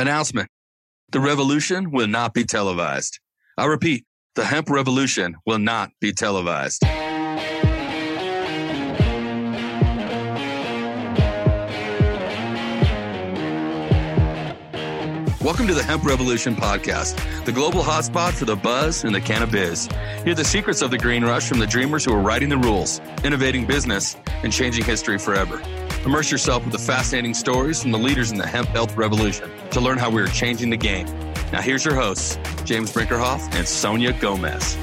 Announcement The revolution will not be televised. I repeat, the hemp revolution will not be televised. Welcome to the Hemp Revolution podcast, the global hotspot for the buzz and the cannabis. Hear the secrets of the green rush from the dreamers who are writing the rules, innovating business, and changing history forever. Immerse yourself with the fascinating stories from the leaders in the hemp health revolution to learn how we are changing the game. Now, here's your hosts, James Brinkerhoff and Sonia Gomez.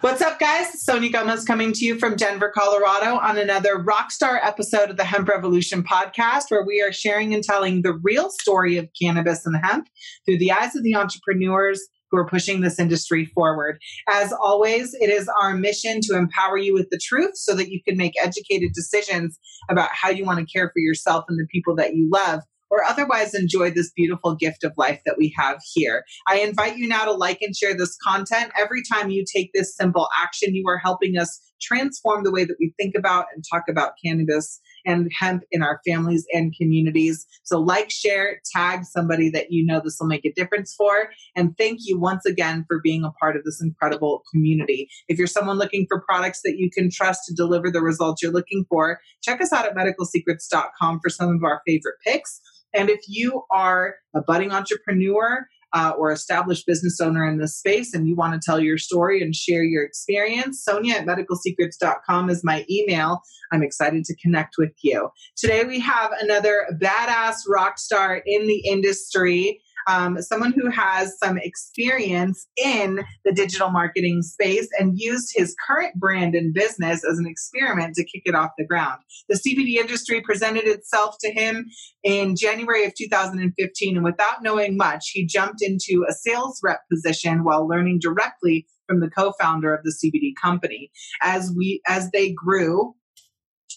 What's up, guys? Sonia Gomez coming to you from Denver, Colorado on another rockstar episode of the Hemp Revolution podcast, where we are sharing and telling the real story of cannabis and hemp through the eyes of the entrepreneurs who are pushing this industry forward. As always, it is our mission to empower you with the truth so that you can make educated decisions about how you want to care for yourself and the people that you love. Or otherwise enjoy this beautiful gift of life that we have here. I invite you now to like and share this content. Every time you take this simple action, you are helping us transform the way that we think about and talk about cannabis and hemp in our families and communities. So, like, share, tag somebody that you know this will make a difference for. And thank you once again for being a part of this incredible community. If you're someone looking for products that you can trust to deliver the results you're looking for, check us out at medicalsecrets.com for some of our favorite picks. And if you are a budding entrepreneur, uh, or established business owner in this space and you want to tell your story and share your experience, Sonia at medicalsecrets.com is my email. I'm excited to connect with you. Today we have another badass rock star in the industry um, someone who has some experience in the digital marketing space and used his current brand and business as an experiment to kick it off the ground. The CBD industry presented itself to him in January of 2015, and without knowing much, he jumped into a sales rep position while learning directly from the co-founder of the CBD company. As we as they grew,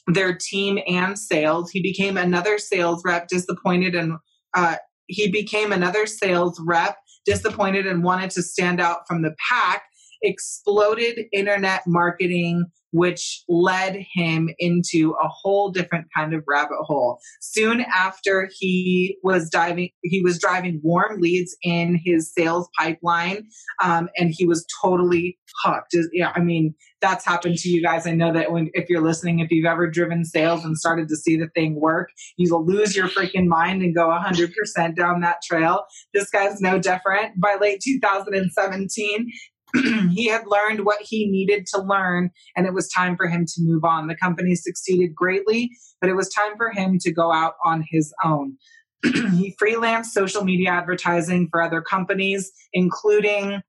their team and sales. He became another sales rep, disappointed and uh, he became another sales rep, disappointed and wanted to stand out from the pack, exploded internet marketing which led him into a whole different kind of rabbit hole. Soon after he was diving, he was driving warm leads in his sales pipeline, um, and he was totally hooked. Yeah, I mean, that's happened to you guys. I know that when if you're listening, if you've ever driven sales and started to see the thing work, you'll lose your freaking mind and go 100% down that trail. This guy's no different. By late 2017, he had learned what he needed to learn and it was time for him to move on. The company succeeded greatly, but it was time for him to go out on his own. he freelanced social media advertising for other companies, including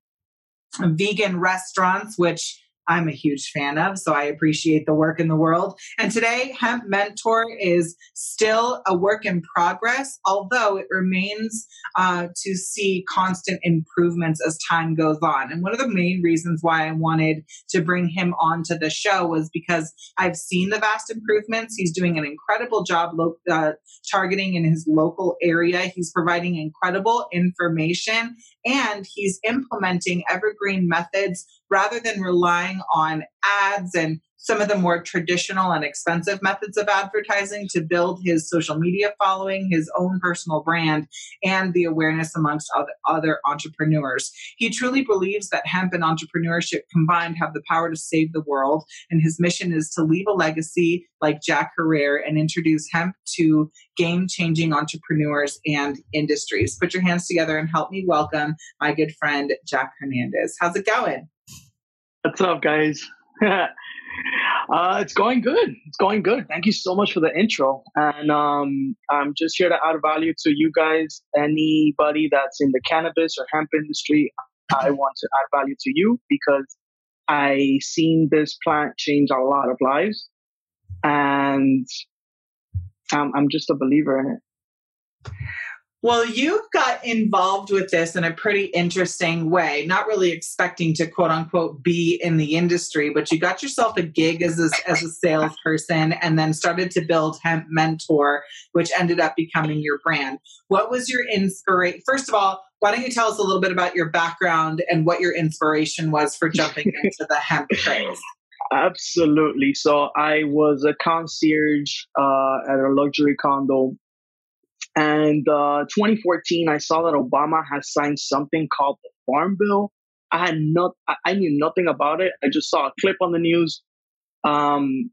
vegan restaurants, which I'm a huge fan of, so I appreciate the work in the world. And today, Hemp Mentor is still a work in progress, although it remains uh, to see constant improvements as time goes on. And one of the main reasons why I wanted to bring him onto the show was because I've seen the vast improvements. He's doing an incredible job lo- uh, targeting in his local area. He's providing incredible information and he's implementing evergreen methods rather than relying on ads and some of the more traditional and expensive methods of advertising to build his social media following, his own personal brand, and the awareness amongst other, entrepreneurs. He truly believes that hemp and entrepreneurship combined have the power to save the world, and his mission is to leave a legacy like Jack Herer and introduce hemp to game changing entrepreneurs and industries. Put your hands together and help me welcome my good friend, Jack Hernandez. How's it going? What's up, guys? Uh, it's going good. It's going good. Thank you so much for the intro. And um, I'm just here to add value to you guys. Anybody that's in the cannabis or hemp industry, I want to add value to you because I seen this plant change a lot of lives, and I'm, I'm just a believer in it. Well, you got involved with this in a pretty interesting way, not really expecting to quote unquote be in the industry, but you got yourself a gig as a, as a salesperson and then started to build Hemp Mentor, which ended up becoming your brand. What was your inspiration? First of all, why don't you tell us a little bit about your background and what your inspiration was for jumping into the hemp craze? Absolutely. So I was a concierge uh, at a luxury condo. And uh, 2014, I saw that Obama has signed something called the Farm Bill. I had not, I knew nothing about it. I just saw a clip on the news. Um,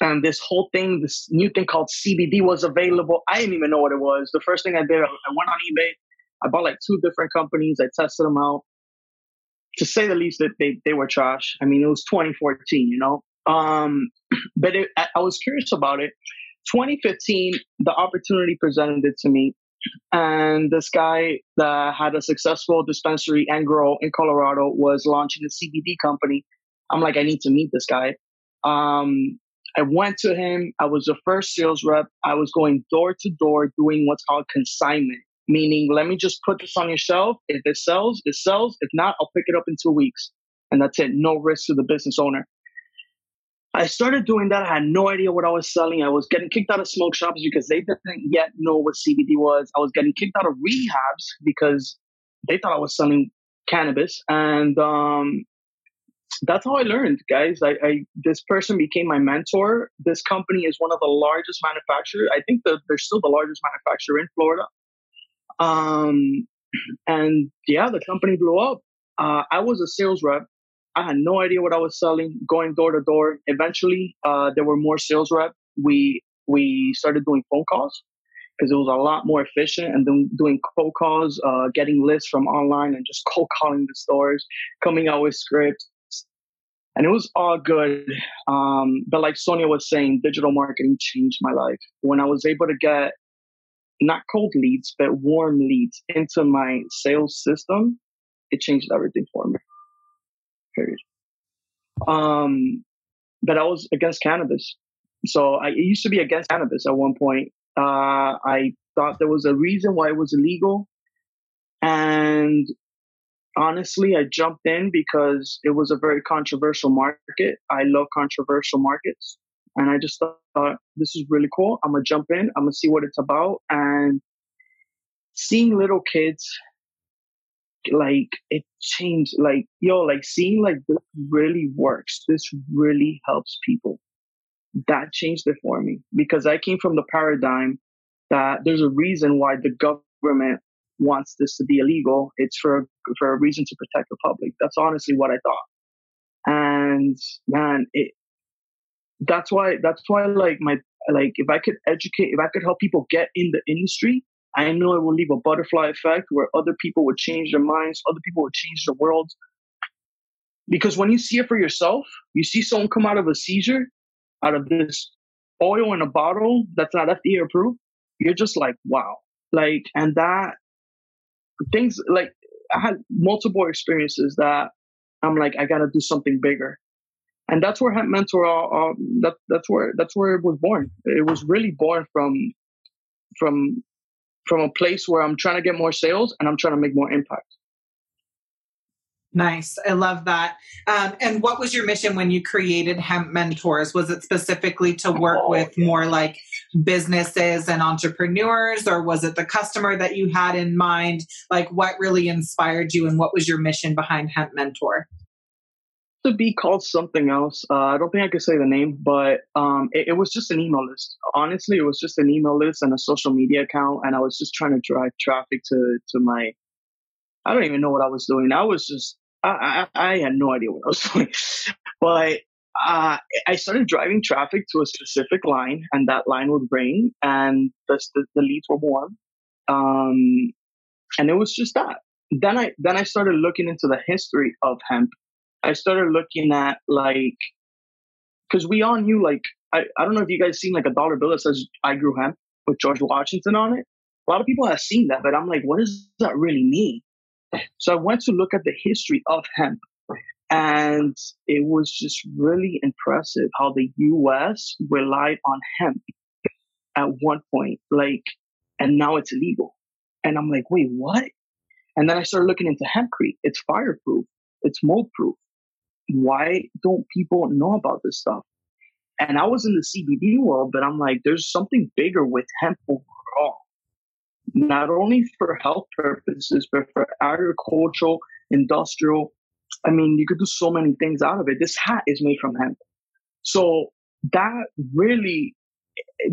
and this whole thing, this new thing called CBD was available. I didn't even know what it was. The first thing I did, I went on eBay. I bought like two different companies. I tested them out. To say the least, that they, they were trash. I mean, it was 2014, you know. Um, but it, I, I was curious about it. 2015, the opportunity presented it to me, and this guy that had a successful dispensary and grow in Colorado was launching a CBD company. I'm like, I need to meet this guy. Um, I went to him. I was the first sales rep. I was going door to door doing what's called consignment, meaning let me just put this on your shelf. If it sells, it sells. If not, I'll pick it up in two weeks. And that's it. No risk to the business owner. I started doing that. I had no idea what I was selling. I was getting kicked out of smoke shops because they didn't yet know what CBD was. I was getting kicked out of rehabs because they thought I was selling cannabis. And um, that's how I learned, guys. I, I, this person became my mentor. This company is one of the largest manufacturers. I think that they're still the largest manufacturer in Florida. Um, and yeah, the company blew up. Uh, I was a sales rep. I had no idea what I was selling, going door to door. Eventually, uh, there were more sales rep. We we started doing phone calls because it was a lot more efficient and then doing cold calls, uh, getting lists from online and just cold calling the stores, coming out with scripts, and it was all good. Um, but like Sonia was saying, digital marketing changed my life. When I was able to get not cold leads, but warm leads into my sales system, it changed everything for me. Period. Um, but I was against cannabis. So I used to be against cannabis at one point. Uh, I thought there was a reason why it was illegal. And honestly, I jumped in because it was a very controversial market. I love controversial markets. And I just thought, this is really cool. I'm going to jump in. I'm going to see what it's about. And seeing little kids, like, it changed. Like, yo, like, seeing, like, this really works. This really helps people. That changed it for me because I came from the paradigm that there's a reason why the government wants this to be illegal. It's for for a reason to protect the public. That's honestly what I thought. And man, it that's why that's why like my like if I could educate, if I could help people get in the industry, I know it will leave a butterfly effect where other people would change their minds, other people would change the world. Because when you see it for yourself, you see someone come out of a seizure, out of this oil in a bottle that's not FDA approved, you're just like, wow. Like, and that things like I had multiple experiences that I'm like, I got to do something bigger. And that's where Hemp Mentor, uh, that, that's where, that's where it was born. It was really born from, from, from a place where I'm trying to get more sales and I'm trying to make more impact. Nice. I love that. Um, and what was your mission when you created Hemp Mentors? Was it specifically to work oh, with yeah. more like businesses and entrepreneurs, or was it the customer that you had in mind? Like, what really inspired you, and what was your mission behind Hemp Mentor? To be called something else. Uh, I don't think I could say the name, but um, it, it was just an email list. Honestly, it was just an email list and a social media account, and I was just trying to drive traffic to to my I don't even know what I was doing. I was just I, I, I had no idea what I was doing, but uh, I started driving traffic to a specific line, and that line would ring, and the, the, the leads were warm, um, and it was just that. Then I then I started looking into the history of hemp. I started looking at like, because we all knew like I, I don't know if you guys seen like a dollar bill that says I grew hemp with George Washington on it. A lot of people have seen that, but I'm like, what does that really mean? So I went to look at the history of hemp, and it was just really impressive how the US relied on hemp at one point, like, and now it's illegal. And I'm like, wait, what? And then I started looking into hempcrete. It's fireproof, it's mold proof. Why don't people know about this stuff? And I was in the CBD world, but I'm like, there's something bigger with hemp overall not only for health purposes, but for agricultural, industrial, I mean, you could do so many things out of it. This hat is made from hemp. So that really,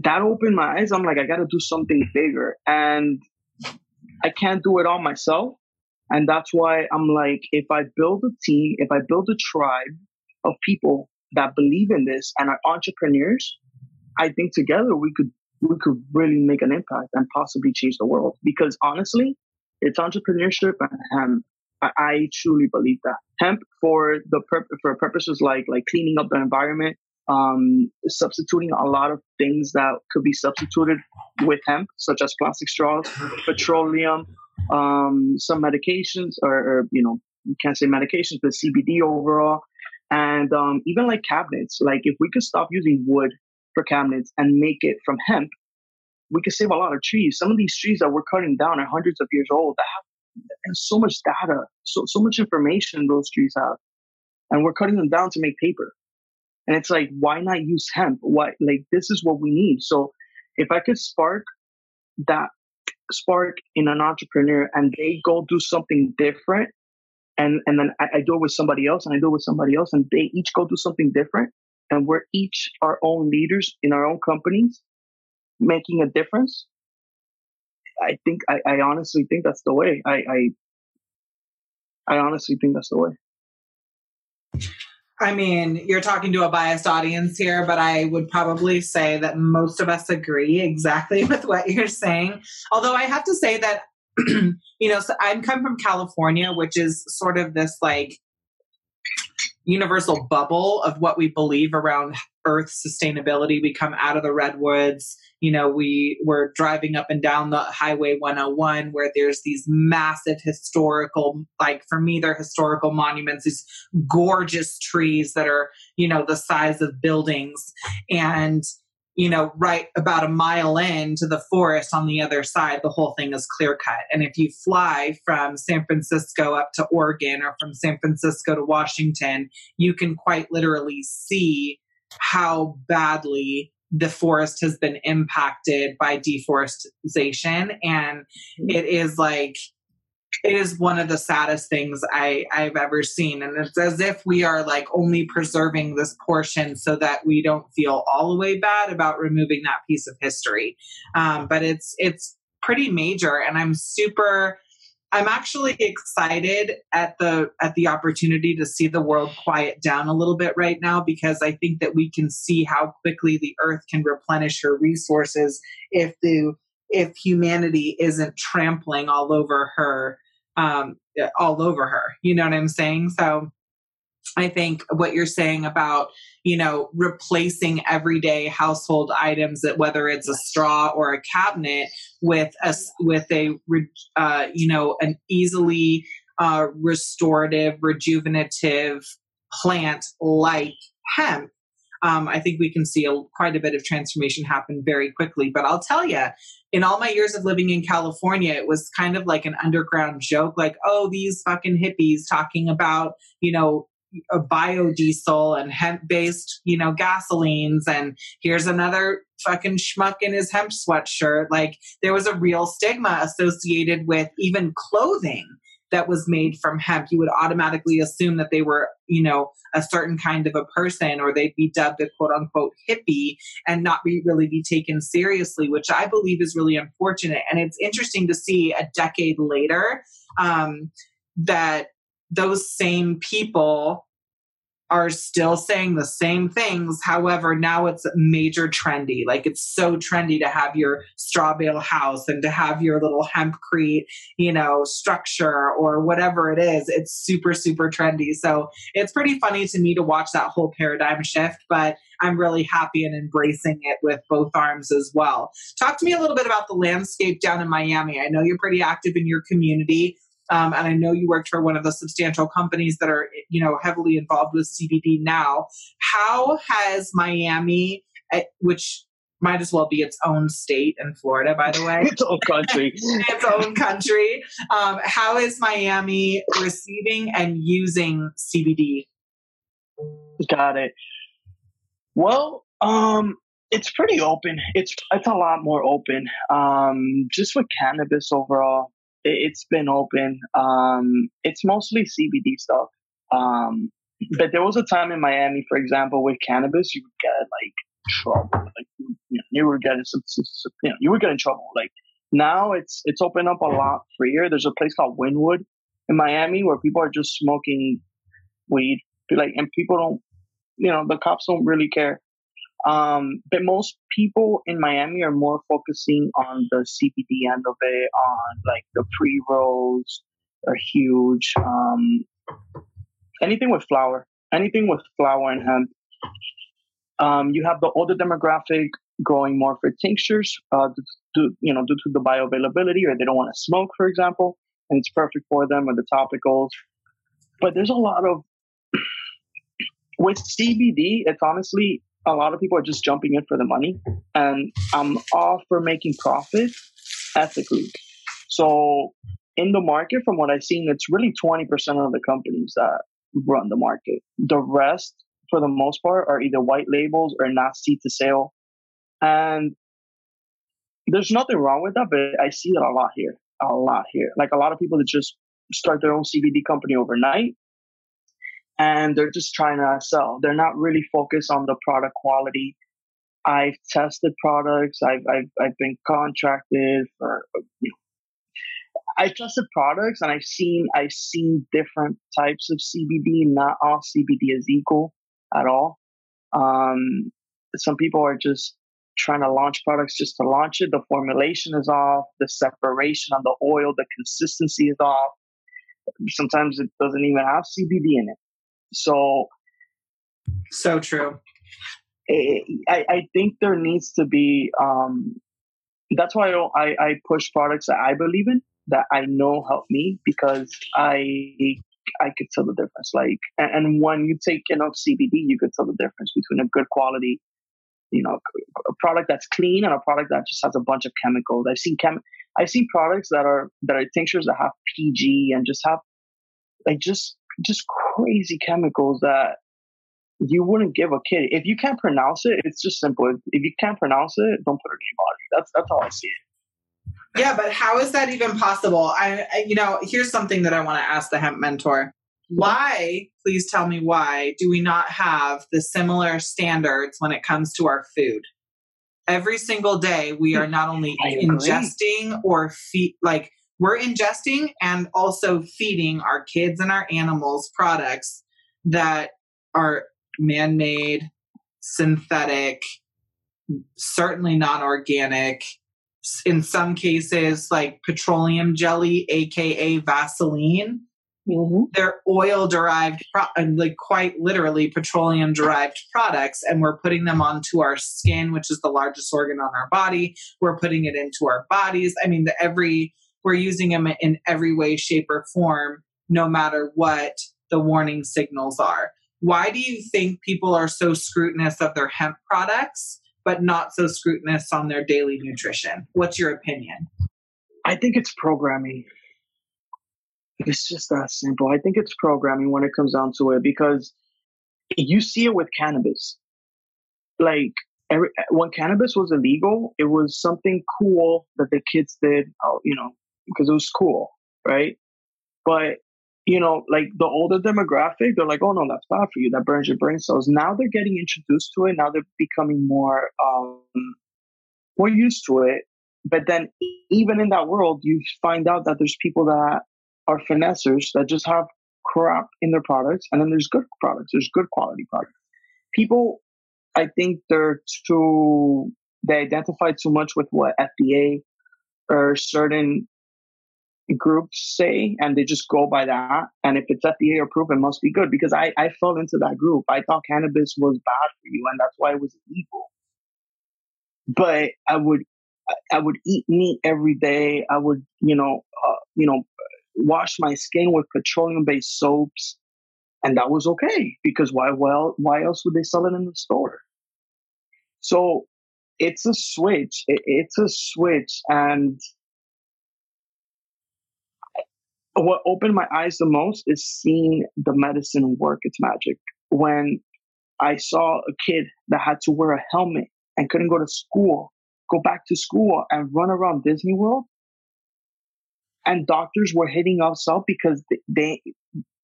that opened my eyes. I'm like, I got to do something bigger. And I can't do it all myself. And that's why I'm like, if I build a team, if I build a tribe of people that believe in this and are entrepreneurs, I think together we could we could really make an impact and possibly change the world. Because honestly, it's entrepreneurship and hemp. I, truly believe that hemp for the for purposes like like cleaning up the environment, um, substituting a lot of things that could be substituted with hemp, such as plastic straws, petroleum, um, some medications, or, or, you know, can't say medications, but CBD overall, and um, even like cabinets. Like if we could stop using wood for cabinets and make it from hemp, we could save a lot of trees. Some of these trees that we're cutting down are hundreds of years old. That have, and so much data, so so much information those trees have, and we're cutting them down to make paper. And it's like, why not use hemp? Why like this is what we need. So if I could spark that spark in an entrepreneur and they go do something different and and then I, I, do it with somebody else and I do it with somebody else and they each go do something different and we're each our own leaders in our own companies making a difference. I think I, I honestly think that's the way. I, I I honestly think that's the way. I mean, you're talking to a biased audience here, but I would probably say that most of us agree exactly with what you're saying. Although I have to say that, you know, so I'm come from California, which is sort of this like universal bubble of what we believe around earth sustainability. We come out of the redwoods you know we were driving up and down the highway 101 where there's these massive historical like for me they're historical monuments these gorgeous trees that are you know the size of buildings and you know right about a mile in to the forest on the other side the whole thing is clear cut and if you fly from san francisco up to oregon or from san francisco to washington you can quite literally see how badly the forest has been impacted by deforestation and mm-hmm. it is like it is one of the saddest things I, I've ever seen. And it's as if we are like only preserving this portion so that we don't feel all the way bad about removing that piece of history. Um, but it's it's pretty major and I'm super I'm actually excited at the at the opportunity to see the world quiet down a little bit right now because I think that we can see how quickly the earth can replenish her resources if the if humanity isn't trampling all over her um, all over her. You know what I'm saying? So I think what you're saying about, you know, replacing everyday household items, that whether it's a straw or a cabinet, with a with a, uh, you know, an easily uh, restorative, rejuvenative plant like hemp. Um, I think we can see a, quite a bit of transformation happen very quickly. But I'll tell you, in all my years of living in California, it was kind of like an underground joke, like, oh, these fucking hippies talking about, you know, a biodiesel and hemp based, you know, gasolines. And here's another fucking schmuck in his hemp sweatshirt. Like there was a real stigma associated with even clothing that was made from hemp. You would automatically assume that they were, you know, a certain kind of a person or they'd be dubbed a quote unquote hippie and not be really be taken seriously, which I believe is really unfortunate. And it's interesting to see a decade later um, that those same people are still saying the same things. However, now it's major trendy. Like it's so trendy to have your straw bale house and to have your little hempcrete, you know, structure or whatever it is. It's super, super trendy. So it's pretty funny to me to watch that whole paradigm shift, but I'm really happy and embracing it with both arms as well. Talk to me a little bit about the landscape down in Miami. I know you're pretty active in your community. Um, and I know you worked for one of the substantial companies that are, you know, heavily involved with CBD now. How has Miami, eh, which might as well be its own state in Florida, by the way. its own country. its own country. Um, how is Miami receiving and using CBD? Got it. Well, um, it's pretty open. It's it's a lot more open. Um, just with cannabis overall, it's been open. Um, it's mostly CBD stuff. Um, but there was a time in Miami, for example, with cannabis, you would get like trouble. Like you, know, you were getting some, you know, you were getting trouble. Like now, it's it's opened up a lot freer. There's a place called Wynwood in Miami where people are just smoking weed, like, and people don't, you know, the cops don't really care. Um, but most people in Miami are more focusing on the CBD end of it, on like the pre rolls are huge. Um, anything with flower, anything with flower and hemp. Um, you have the older demographic going more for tinctures, uh, due, you know, due to the bioavailability, or they don't want to smoke, for example, and it's perfect for them, or the topicals. But there's a lot of with CBD. It's honestly a lot of people are just jumping in for the money, and I'm all for making profit ethically. So in the market, from what I've seen, it's really 20% of the companies that run the market. The rest, for the most part, are either white labels or not seed to sale. And there's nothing wrong with that, but I see it a lot here. A lot here. Like a lot of people that just start their own CBD company overnight and they're just trying to sell. They're not really focused on the product quality. I've tested products. I've I've, I've been contracted for you know, I tested products and I've seen I've seen different types of CBD. Not all CBD is equal at all. Um, some people are just trying to launch products just to launch it. The formulation is off. The separation on the oil, the consistency is off. Sometimes it doesn't even have CBD in it. So, so true. I, I think there needs to be. Um, that's why I, I push products that I believe in that I know help me because I I could tell the difference. Like, and when you take enough CBD, you could tell the difference between a good quality, you know, a product that's clean and a product that just has a bunch of chemicals. I've seen chem, I've seen products that are that are tinctures that have PG and just have like just just crazy chemicals that you wouldn't give a kid. If you can't pronounce it, it's just simple. If you can't pronounce it, don't put it in your body. That's that's how I see it. Yeah, but how is that even possible? I, I you know, here's something that I want to ask the hemp mentor. Why, please tell me why, do we not have the similar standards when it comes to our food? Every single day, we are not only ingesting or feed, like we're ingesting and also feeding our kids and our animals products that are man made, synthetic, certainly non organic, in some cases like petroleum jelly aka vaseline. Mm-hmm. they're oil derived like quite literally petroleum derived products and we're putting them onto our skin which is the largest organ on our body. We're putting it into our bodies. I mean the every we're using them in every way shape or form no matter what the warning signals are why do you think people are so scrutinous of their hemp products but not so scrutinous on their daily nutrition. What's your opinion? I think it's programming. It's just that simple. I think it's programming when it comes down to it because you see it with cannabis. Like every, when cannabis was illegal, it was something cool that the kids did, uh, you know, because it was cool, right? But you know, like the older demographic, they're like, oh no, that's bad for you. That burns your brain cells. Now they're getting introduced to it. Now they're becoming more, um, more used to it. But then even in that world, you find out that there's people that are finessers that just have crap in their products. And then there's good products. There's good quality products. People, I think they're too, they identify too much with what FDA or certain groups say and they just go by that. And if it's FDA approved, it must be good because I, I fell into that group. I thought cannabis was bad for you and that's why it was illegal. But I would I would eat meat every day. I would, you know, uh, you know, wash my skin with petroleum based soaps, and that was okay because why? Well, why else would they sell it in the store? So it's a switch. It, it's a switch, and what opened my eyes the most is seeing the medicine work its magic. When I saw a kid that had to wear a helmet and couldn't go to school, go back to school and run around Disney World, and doctors were hitting us up because they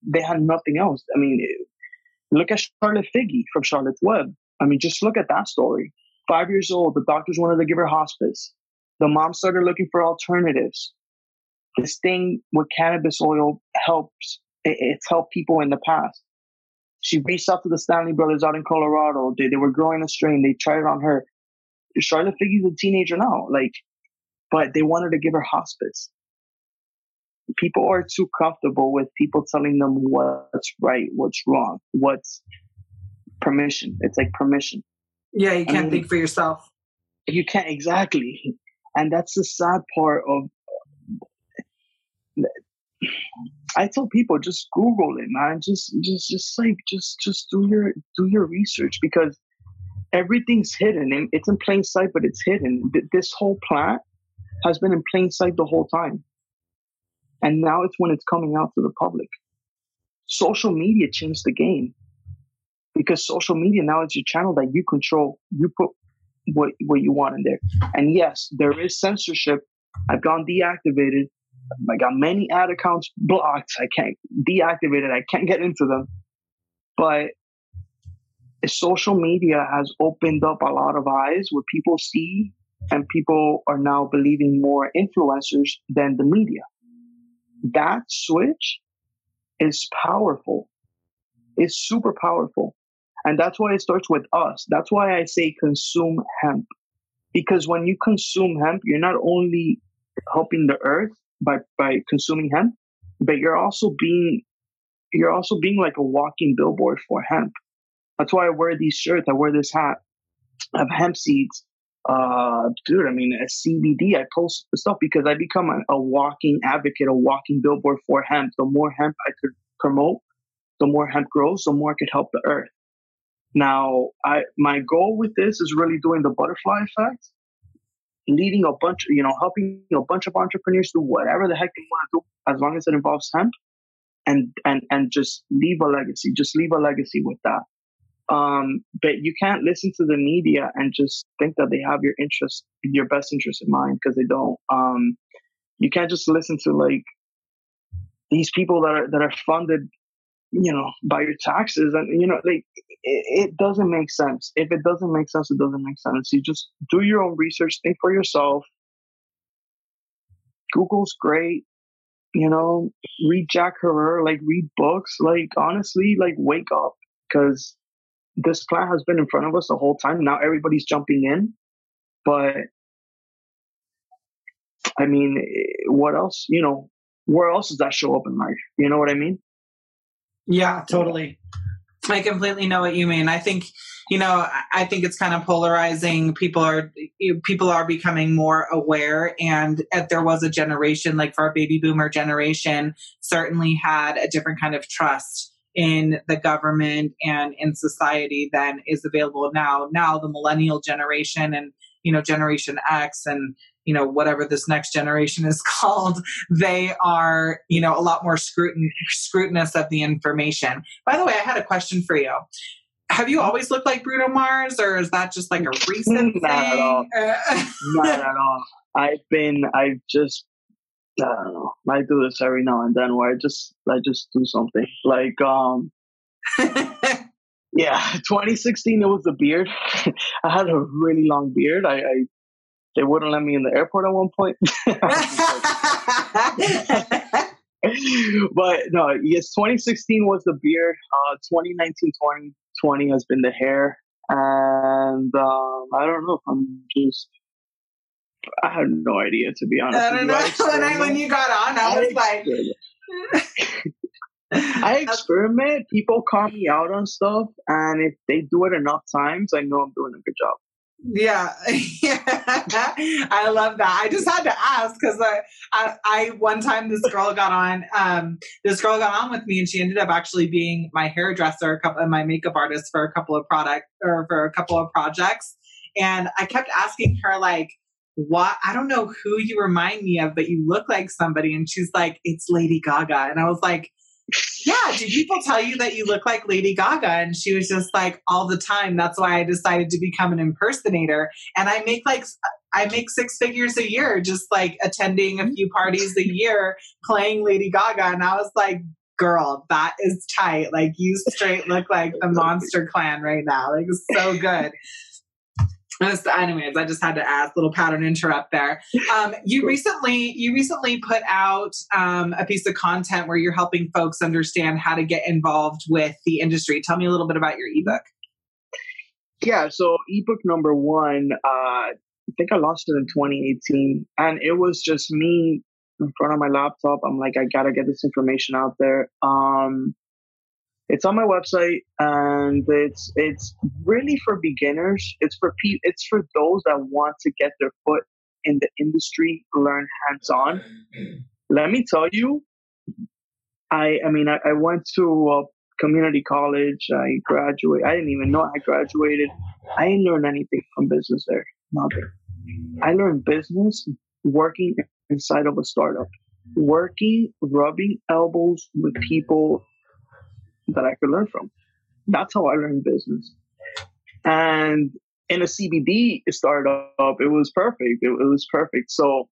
they had nothing else. I mean, look at Charlotte Figi from Charlotte's Web. I mean, just look at that story. Five years old, the doctors wanted to give her hospice. The mom started looking for alternatives. This thing with cannabis oil helps. It's helped people in the past. She reached out to the Stanley brothers out in Colorado. They, they were growing a strain. They tried it on her. Charlotte Figi's a teenager now, like, but they wanted to give her hospice. People are too comfortable with people telling them what's right, what's wrong, what's permission. It's like permission. Yeah, you can't I mean, think for yourself. You can't exactly, and that's the sad part of. I tell people just Google it, man. Just, just, just like, just, just do your do your research because everything's hidden. and It's in plain sight, but it's hidden. This whole plant has been in plain sight the whole time, and now it's when it's coming out to the public. Social media changed the game because social media now is your channel that you control. You put what what you want in there. And yes, there is censorship. I've gone deactivated. I got many ad accounts blocked. I can't deactivate it. I can't get into them. But social media has opened up a lot of eyes where people see and people are now believing more influencers than the media. That switch is powerful. It's super powerful. And that's why it starts with us. That's why I say consume hemp. Because when you consume hemp, you're not only helping the earth by, by consuming hemp, but you're also being you're also being like a walking billboard for hemp. That's why I wear these shirts. I wear this hat. of hemp seeds. Uh, dude, I mean, a CBD. I post stuff because I become a, a walking advocate, a walking billboard for hemp. The more hemp I could promote, the more hemp grows, the more I could help the earth. Now, I my goal with this is really doing the butterfly effect, leading a bunch, you know, helping a bunch of entrepreneurs do whatever the heck they want to do, as long as it involves hemp, and and and just leave a legacy. Just leave a legacy with that. Um, but you can't listen to the media and just think that they have your interest, your best interest in mind, because they don't. Um, you can't just listen to like these people that are that are funded you know, by your taxes. And, you know, like, it, it, doesn't make sense. If it doesn't make sense, it doesn't make sense. You just do your own research, think for yourself. Google's great. You know, read Jack Herer, like, read books. Like, honestly, like, wake up because this plan has been in front of us the whole time. Now everybody's jumping in. But, I mean, eh, what else, you know, where else does that show up in life? You know what I mean? Yeah, totally. I completely know what you mean. I think, you know, I think it's kind of polarizing. People are people are becoming more aware, and there was a generation like for our baby boomer generation certainly had a different kind of trust in the government and in society than is available now. Now the millennial generation and you know Generation X and you know whatever this next generation is called they are you know a lot more scrutin- scrutinous of the information. By the way i had a question for you. Have you always looked like bruno mars or is that just like a recent not thing? at all. Not at all. I've been i've just I don't know. I do this every now and then where I just I just do something. Like um yeah 2016 it was the beard. I had a really long beard. I, I they wouldn't let me in the airport at one point. but no, yes, 2016 was the beard. Uh, 2019, 2020 has been the hair. And um, I don't know. if I'm just. I have no idea, to be honest. I don't know. when, I, when you got on, I, I was like. I experiment. People call me out on stuff, and if they do it enough times, I know I'm doing a good job. Yeah. I love that. I just had to ask because I, I, I, one time this girl got on, um, this girl got on with me and she ended up actually being my hairdresser, a couple, my makeup artist for a couple of product or for a couple of projects. And I kept asking her like, what, I don't know who you remind me of, but you look like somebody. And she's like, it's Lady Gaga. And I was like, yeah, did people tell you that you look like Lady Gaga? And she was just like, all the time. That's why I decided to become an impersonator. And I make like, I make six figures a year just like attending a mm-hmm. few parties a year playing Lady Gaga. And I was like, girl, that is tight. Like you straight look like the monster clan right now. Like so good. Anyways, I just had to ask little pattern interrupt there. Um, you recently you recently put out um, a piece of content where you're helping folks understand how to get involved with the industry. Tell me a little bit about your ebook. Yeah, so ebook number one, uh, I think I launched it in 2018, and it was just me in front of my laptop. I'm like, I gotta get this information out there. Um, it's on my website, and it's it's really for beginners. It's for pe- It's for those that want to get their foot in the industry, learn hands on. Let me tell you, I I mean, I, I went to a community college. I graduated. I didn't even know I graduated. I didn't learn anything from business there. Nothing. I learned business working inside of a startup, working, rubbing elbows with people that I could learn from. That's how I learned business. And in a CBD startup, it was perfect. It, it was perfect. So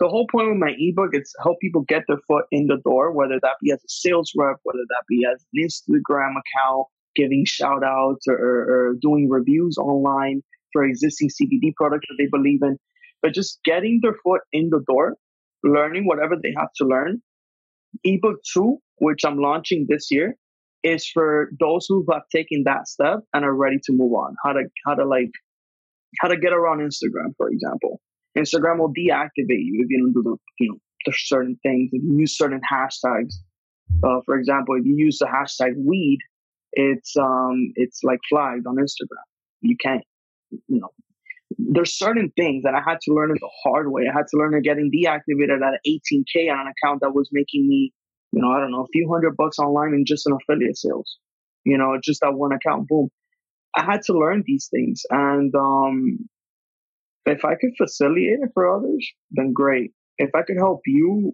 the whole point with my ebook is help people get their foot in the door, whether that be as a sales rep, whether that be as an Instagram account, giving shout outs or, or, or doing reviews online for existing CBD products that they believe in, but just getting their foot in the door, learning whatever they have to learn. Ebook two which I'm launching this year, is for those who have taken that step and are ready to move on. How to how to like how to get around Instagram, for example. Instagram will deactivate you if you don't do the you know there's certain things. If you use certain hashtags, uh, for example, if you use the hashtag weed, it's um it's like flagged on Instagram. You can't you know. There's certain things that I had to learn the hard way. I had to learn it getting deactivated at 18k on an account that was making me you know, I don't know, a few hundred bucks online in just an affiliate sales. You know, just that one account, boom. I had to learn these things. And um, if I could facilitate it for others, then great. If I could help you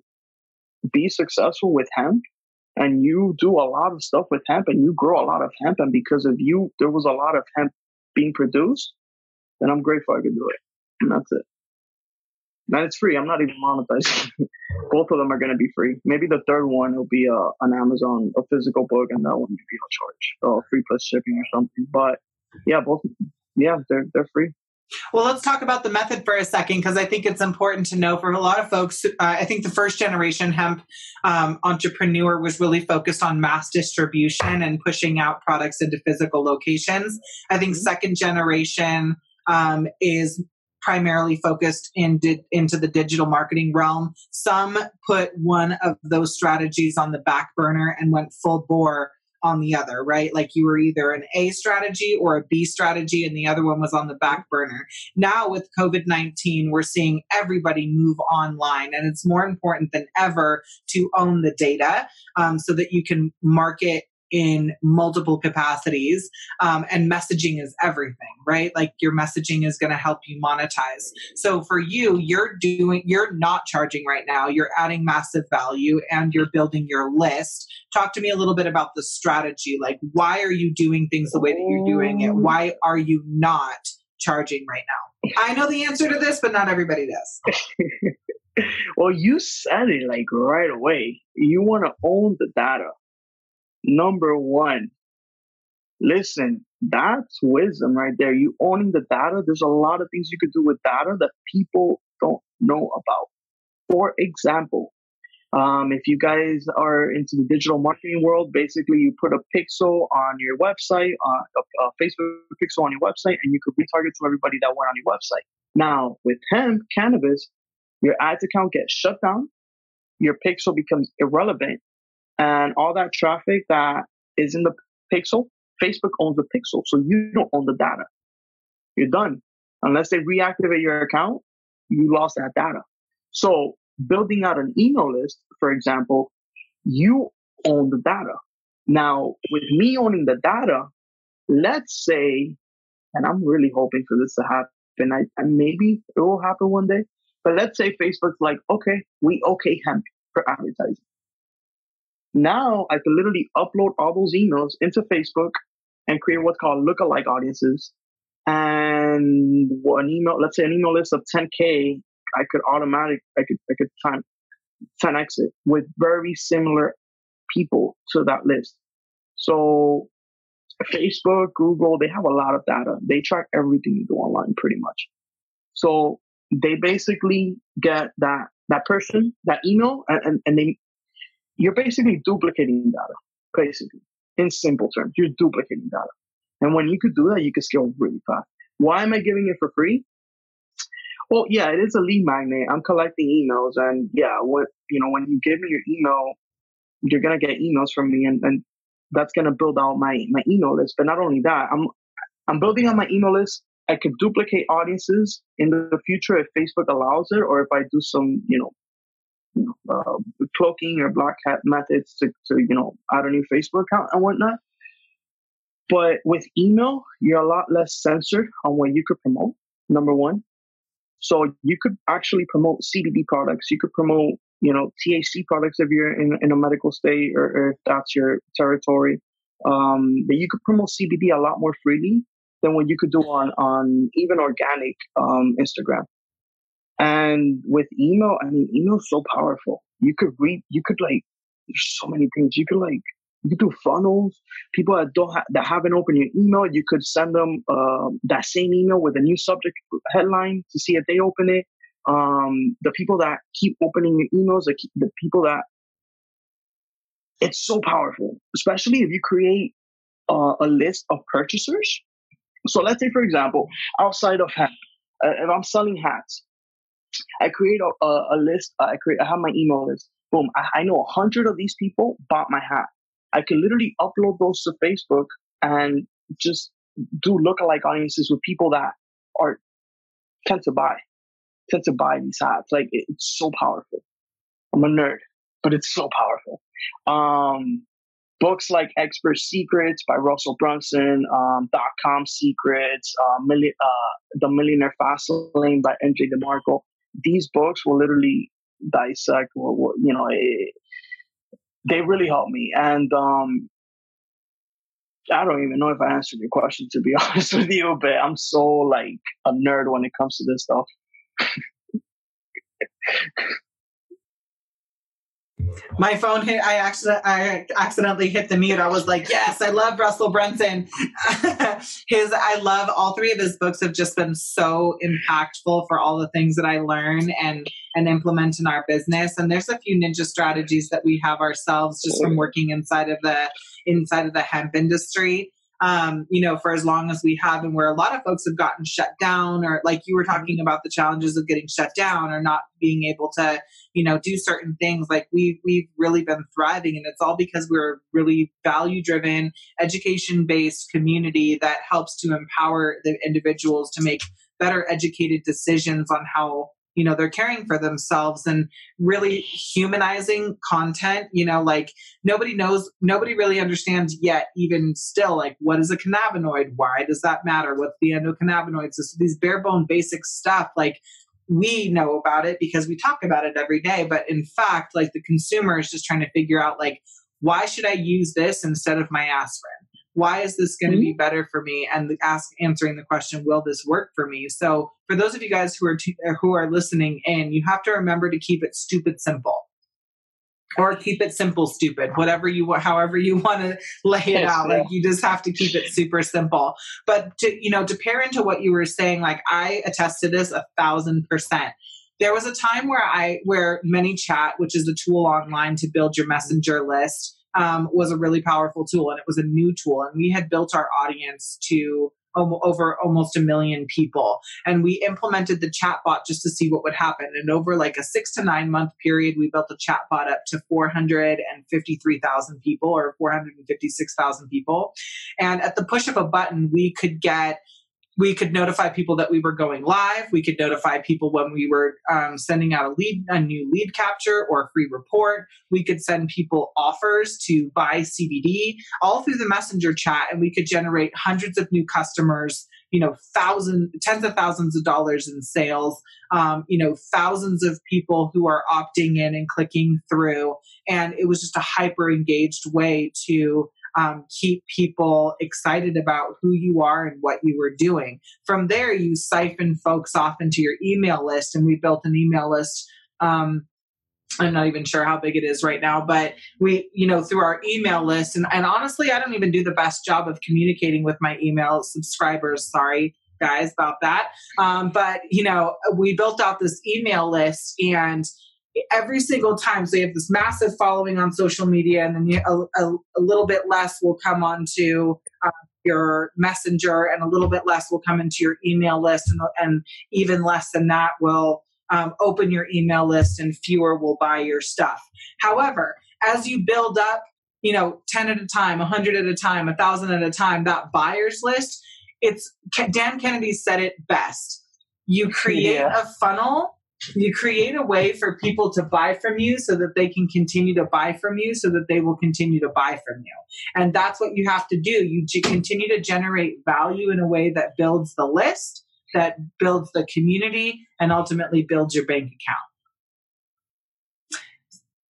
be successful with hemp and you do a lot of stuff with hemp and you grow a lot of hemp and because of you there was a lot of hemp being produced, then I'm grateful I could do it. And that's it. And it's free. I'm not even monetizing. Both of them are going to be free. Maybe the third one will be uh, an Amazon, a physical book, and that one will be no charge, or uh, free plus shipping or something. But yeah, both. Yeah, they're they're free. Well, let's talk about the method for a second because I think it's important to know for a lot of folks. Uh, I think the first generation hemp um, entrepreneur was really focused on mass distribution and pushing out products into physical locations. I think mm-hmm. second generation um, is primarily focused in di- into the digital marketing realm. Some put one of those strategies on the back burner and went full bore on the other, right? Like you were either an A strategy or a B strategy, and the other one was on the back burner. Now, with COVID 19, we're seeing everybody move online, and it's more important than ever to own the data um, so that you can market in multiple capacities um, and messaging is everything right? Like your messaging is going to help you monetize. So for you you're doing you're not charging right now. You're adding massive value and you're building your list. Talk to me a little bit about the strategy. Like why are you doing things the way that you're doing it? Why are you not charging right now? I know the answer to this but not everybody does. Well you said it like right away. You want to own the data Number one, listen, that's wisdom right there. You owning the data, there's a lot of things you could do with data that people don't know about. For example, um, if you guys are into the digital marketing world, basically you put a pixel on your website, uh, a, a, Facebook pixel on your website, and you could retarget to everybody that went on your website. Now, with hemp, cannabis, your ads account gets shut down, your pixel becomes irrelevant, and all that traffic that is in the pixel, Facebook owns the pixel. So you don't own the data. You're done. Unless they reactivate your account, you lost that data. So building out an email list, for example, you own the data. Now, with me owning the data, let's say, and I'm really hoping for this to happen, I, and maybe it will happen one day, but let's say Facebook's like, okay, we okay hemp for advertising. Now I can literally upload all those emails into Facebook and create what's called lookalike audiences. And an email, let's say an email list of 10K, I could automatic, I could, I could 10, 10x it with very similar people to that list. So Facebook, Google, they have a lot of data. They track everything you do online pretty much. So they basically get that that person, that email, and, and they you're basically duplicating data, basically. In simple terms, you're duplicating data. And when you could do that, you could scale really fast. Why am I giving it for free? Well, yeah, it is a lead magnet. I'm collecting emails, and yeah, what you know, when you give me your email, you're gonna get emails from me, and, and that's gonna build out my my email list. But not only that, I'm I'm building out my email list. I could duplicate audiences in the future if Facebook allows it, or if I do some, you know, you know uh, cloaking or black hat methods to, to you know add a new Facebook account and whatnot. But with email, you're a lot less censored on what you could promote. Number one, so you could actually promote CBD products. You could promote, you know, THC products if you're in, in a medical state or, or if that's your territory. Um, that you could promote CBD a lot more freely than what you could do on on even organic um, Instagram. And with email, I mean, email is so powerful. You could read, you could like, there's so many things. You could like you could do funnels. People that don't ha- that haven't opened your email, you could send them uh, that same email with a new subject headline to see if they open it. Um, the people that keep opening your emails, the, the people that it's so powerful, especially if you create uh, a list of purchasers. So let's say, for example, outside of hemp, uh, if I'm selling hats, I create a, a, list. Uh, I create. I have my email list. Boom. I, I know a hundred of these people bought my hat. I can literally upload those to Facebook and just do lookalike audiences with people that are tend to buy, tend to buy these hats. Like it, it's so powerful. I'm a nerd, but it's so powerful. Um, books like Expert Secrets by Russell Brunson, um, Dot Com Secrets, uh, Milli- uh, The Millionaire Fast Lane by MJ DeMarco. These books will literally dissect, what, you know, it, they really helped me. And um, I don't even know if I answered your question to be honest with you, but I'm so like a nerd when it comes to this stuff. My phone hit. I accident, I accidentally hit the mute. I was like, "Yes, I love Russell Brunson." his, I love all three of his books. Have just been so impactful for all the things that I learn and and implement in our business. And there's a few ninja strategies that we have ourselves just from working inside of the inside of the hemp industry um, you know, for as long as we have, and where a lot of folks have gotten shut down, or like you were talking about the challenges of getting shut down or not being able to, you know, do certain things. Like we we've really been thriving, and it's all because we're a really value driven, education based community that helps to empower the individuals to make better educated decisions on how you know they're caring for themselves and really humanizing content you know like nobody knows nobody really understands yet even still like what is a cannabinoid? Why does that matter? What's the endocannabinoids? This, these bare bone basic stuff like we know about it because we talk about it every day. But in fact like the consumer is just trying to figure out like why should i use this instead of my aspirin why is this going to mm-hmm. be better for me? And ask answering the question will this work for me? So for those of you guys who are t- who are listening in you have to remember to keep it stupid simple. Or keep it simple stupid whatever you however you want to lay it out like you just have to keep it super simple. But to you know to pair into what you were saying like i attest to this a thousand percent. There was a time where i where ManyChat which is a tool online to build your messenger list um, was a really powerful tool and it was a new tool. And we had built our audience to over almost a million people. And we implemented the chatbot just to see what would happen. And over like a six to nine month period, we built the chatbot up to 453,000 people or 456,000 people. And at the push of a button, we could get we could notify people that we were going live. We could notify people when we were um, sending out a lead, a new lead capture or a free report. We could send people offers to buy CBD all through the messenger chat, and we could generate hundreds of new customers. You know, thousands, tens of thousands of dollars in sales. Um, you know, thousands of people who are opting in and clicking through, and it was just a hyper engaged way to um, keep people excited about who you are and what you were doing. From there, you siphon folks off into your email list, and we built an email list. Um, I'm not even sure how big it is right now, but we, you know, through our email list, and, and honestly, I don't even do the best job of communicating with my email subscribers. Sorry, guys, about that. Um, but, you know, we built out this email list and every single time, so you have this massive following on social media, and then you, a, a, a little bit less will come onto uh, your messenger, and a little bit less will come into your email list, and, and even less than that will um, open your email list and fewer will buy your stuff. However, as you build up, you know, 10 at a time, 100 at a time, 1,000 at a time, that buyers list, it's Dan Kennedy said it best. You create yeah. a funnel, you create a way for people to buy from you so that they can continue to buy from you so that they will continue to buy from you. And that's what you have to do. You continue to generate value in a way that builds the list that builds the community and ultimately builds your bank account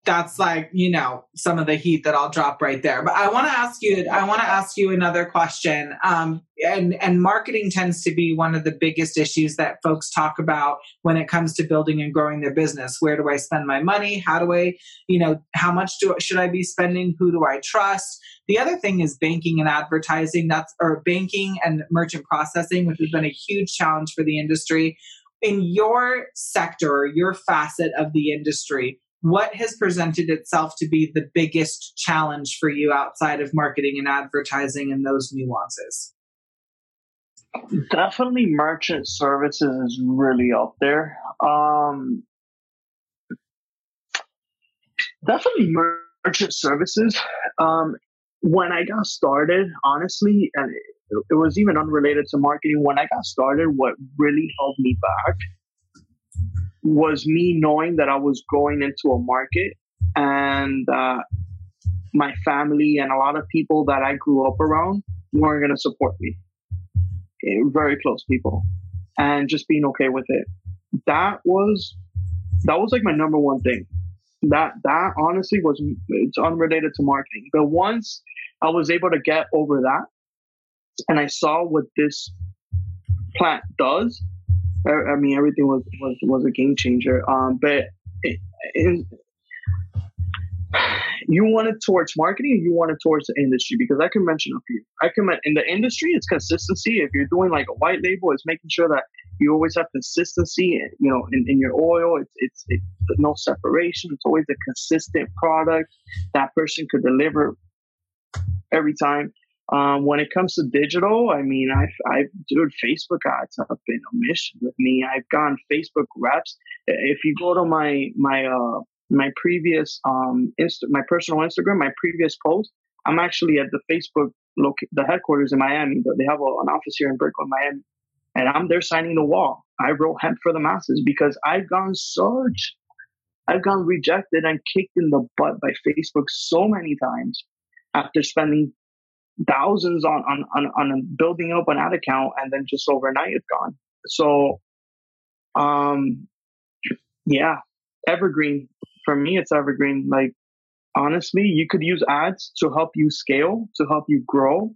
that's like you know some of the heat that i'll drop right there. But i want to ask you i want to ask you another question. Um, and and marketing tends to be one of the biggest issues that folks talk about when it comes to building and growing their business. Where do i spend my money? How do i you know how much do should i be spending? Who do i trust? The other thing is banking and advertising. That's or banking and merchant processing which has been a huge challenge for the industry. In your sector your facet of the industry what has presented itself to be the biggest challenge for you outside of marketing and advertising and those nuances? Definitely merchant services is really up there. Um, definitely merchant services. Um, when I got started, honestly, and it, it was even unrelated to marketing, when I got started, what really held me back was me knowing that I was going into a market and uh, my family and a lot of people that I grew up around weren't going to support me. Eh, very close people, and just being okay with it. That was that was like my number one thing. That that honestly was it's unrelated to marketing. But once I was able to get over that, and I saw what this plant does, I, mean, everything was, was, was a game changer. Um, but in, you want it towards marketing you want it towards the industry because i can mention a few. I can in the industry it's consistency. If you're doing like a white label it's making sure that you always have consistency you know in, in your oil. It's, it's it's no separation. It's always a consistent product. That person could deliver every time um, when it comes to digital, I mean, I've, I've, dude, Facebook ads have been a mission with me. I've gone Facebook reps. If you go to my, my, uh, my previous, um, Insta, my personal Instagram, my previous post, I'm actually at the Facebook, loc- the headquarters in Miami, but they have a, an office here in Brickell, Miami. And I'm there signing the wall. I wrote hemp for the masses because I've gone such, I've gone rejected and kicked in the butt by Facebook so many times after spending thousands on, on, on, on building up an ad account and then just overnight it's gone. So, um, yeah, evergreen for me, it's evergreen. Like, honestly, you could use ads to help you scale, to help you grow,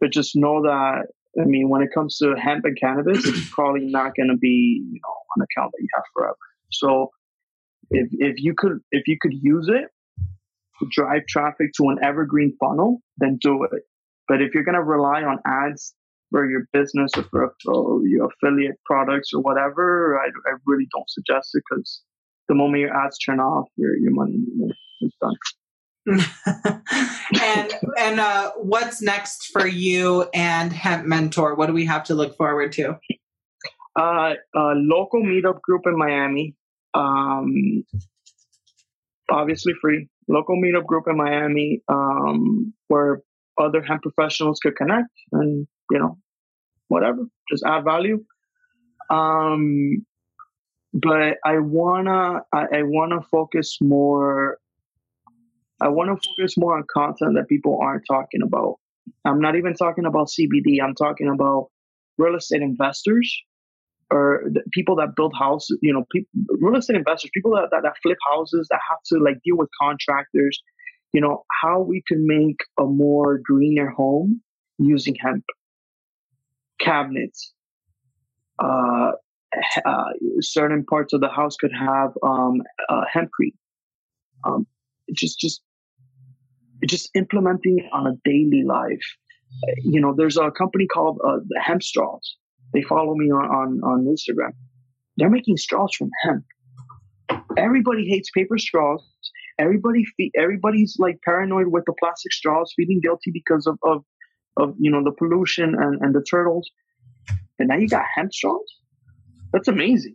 but just know that, I mean, when it comes to hemp and cannabis, it's probably not going to be, you know, an account that you have forever. So if, if you could, if you could use it drive traffic to an evergreen funnel, then do it. But if you're going to rely on ads for your business or for, your affiliate products or whatever, I, I really don't suggest it because the moment your ads turn off, your your money is done. and and uh, what's next for you and Hemp Mentor? What do we have to look forward to? Uh, a local meetup group in Miami. Um, obviously free local meetup group in Miami um, where other hemp professionals could connect and you know whatever just add value. Um, but i wanna i, I wanna focus more i wanna focus more on content that people aren't talking about. I'm not even talking about cbd i'm talking about real estate investors or people that build houses, you know, real estate investors, people that, that, that flip houses that have to like deal with contractors, you know, how we can make a more greener home using hemp cabinets, uh, uh, certain parts of the house could have um, uh, hempcrete. Um, just just just implementing on a daily life. You know, there's a company called uh, Hemp Straws. They follow me on, on on Instagram. They're making straws from hemp. Everybody hates paper straws. Everybody, fe- everybody's like paranoid with the plastic straws, feeling guilty because of, of, of you know the pollution and, and the turtles. And now you got hemp straws. That's amazing.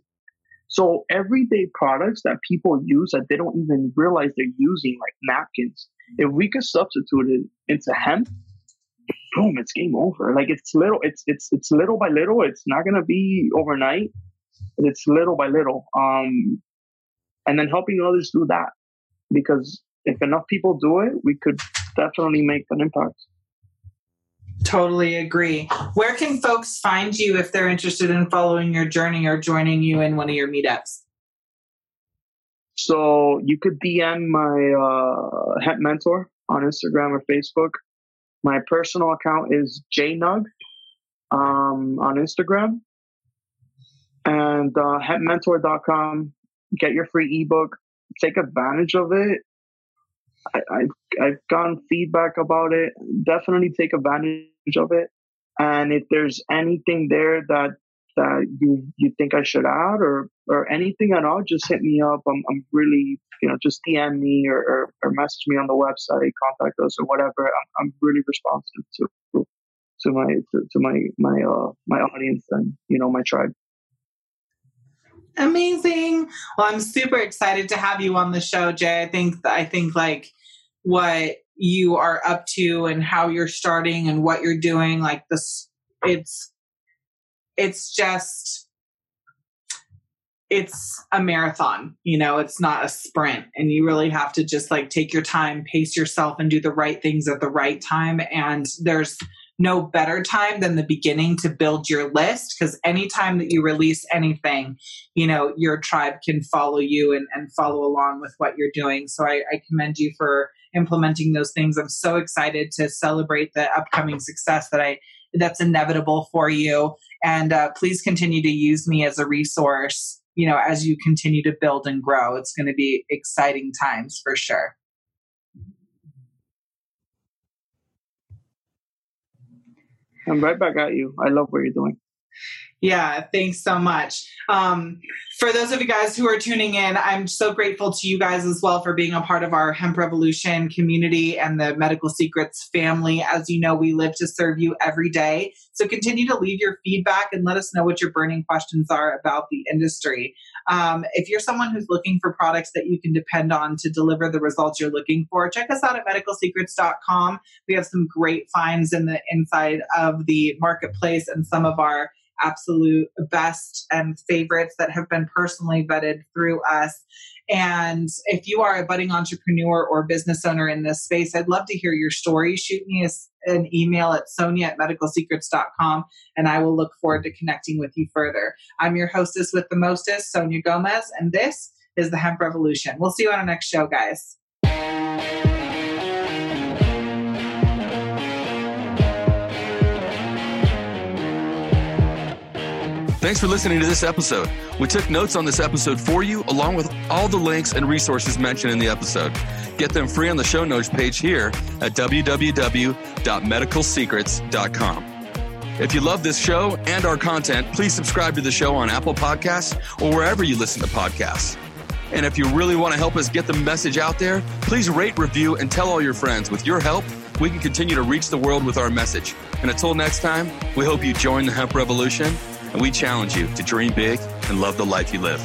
So everyday products that people use that they don't even realize they're using, like napkins, if we could substitute it into hemp, boom, it's game over. Like it's little, it's it's it's little by little. It's not gonna be overnight. It's little by little. Um, and then helping others do that, because if enough people do it, we could definitely make an impact. Totally agree. Where can folks find you if they're interested in following your journey or joining you in one of your meetups? So you could DM my uh, Hemp Mentor on Instagram or Facebook. My personal account is jnug um, on Instagram. And uh, hempmentor.com. Get your free ebook. Take advantage of it. I, I, I've gotten feedback about it. Definitely take advantage of it. And if there's anything there that that you you think I should add or or anything at all, just hit me up. I'm I'm really you know just DM me or or, or message me on the website, contact us or whatever. I'm I'm really responsive to to my to, to my my uh my audience and you know my tribe. Amazing. Well, I'm super excited to have you on the show, Jay. I think I think like what you are up to and how you're starting and what you're doing like this it's it's just it's a marathon you know it's not a sprint. And you really have to just like take your time pace yourself and do the right things at the right time. And there's no better time than the beginning to build your list because anytime that you release anything you know your tribe can follow you and, and follow along with what you're doing. So I, I commend you for implementing those things. I'm so excited to celebrate the upcoming success that i that's inevitable for you and uh, please continue to use me as a resource you know as you continue to build and grow it's going to be exciting times for sure I'm right back at you. I love what you're doing. Yeah, thanks so much. Um, for those of you guys who are tuning in, I'm so grateful to you guys as well for being a part of our Hemp Revolution community and the Medical Secrets family. As you know, we live to serve you every day. So continue to leave your feedback and let us know what your burning questions are about the industry. Um, if you're someone who's looking for products that you can depend on to deliver the results you're looking for, check us out at medicalsecrets.com. We have some great finds in the inside of the marketplace and some of our absolute best and favorites that have been personally vetted through us. And if you are a budding entrepreneur or business owner in this space, I'd love to hear your story. Shoot me an email at sonia at medicalsecrets.com and I will look forward to connecting with you further. I'm your hostess with the mostest, Sonia Gomez, and this is the Hemp Revolution. We'll see you on our next show, guys. Thanks for listening to this episode. We took notes on this episode for you, along with all the links and resources mentioned in the episode. Get them free on the show notes page here at www.medicalsecrets.com. If you love this show and our content, please subscribe to the show on Apple Podcasts or wherever you listen to podcasts. And if you really want to help us get the message out there, please rate, review, and tell all your friends. With your help, we can continue to reach the world with our message. And until next time, we hope you join the hemp revolution and we challenge you to dream big and love the life you live.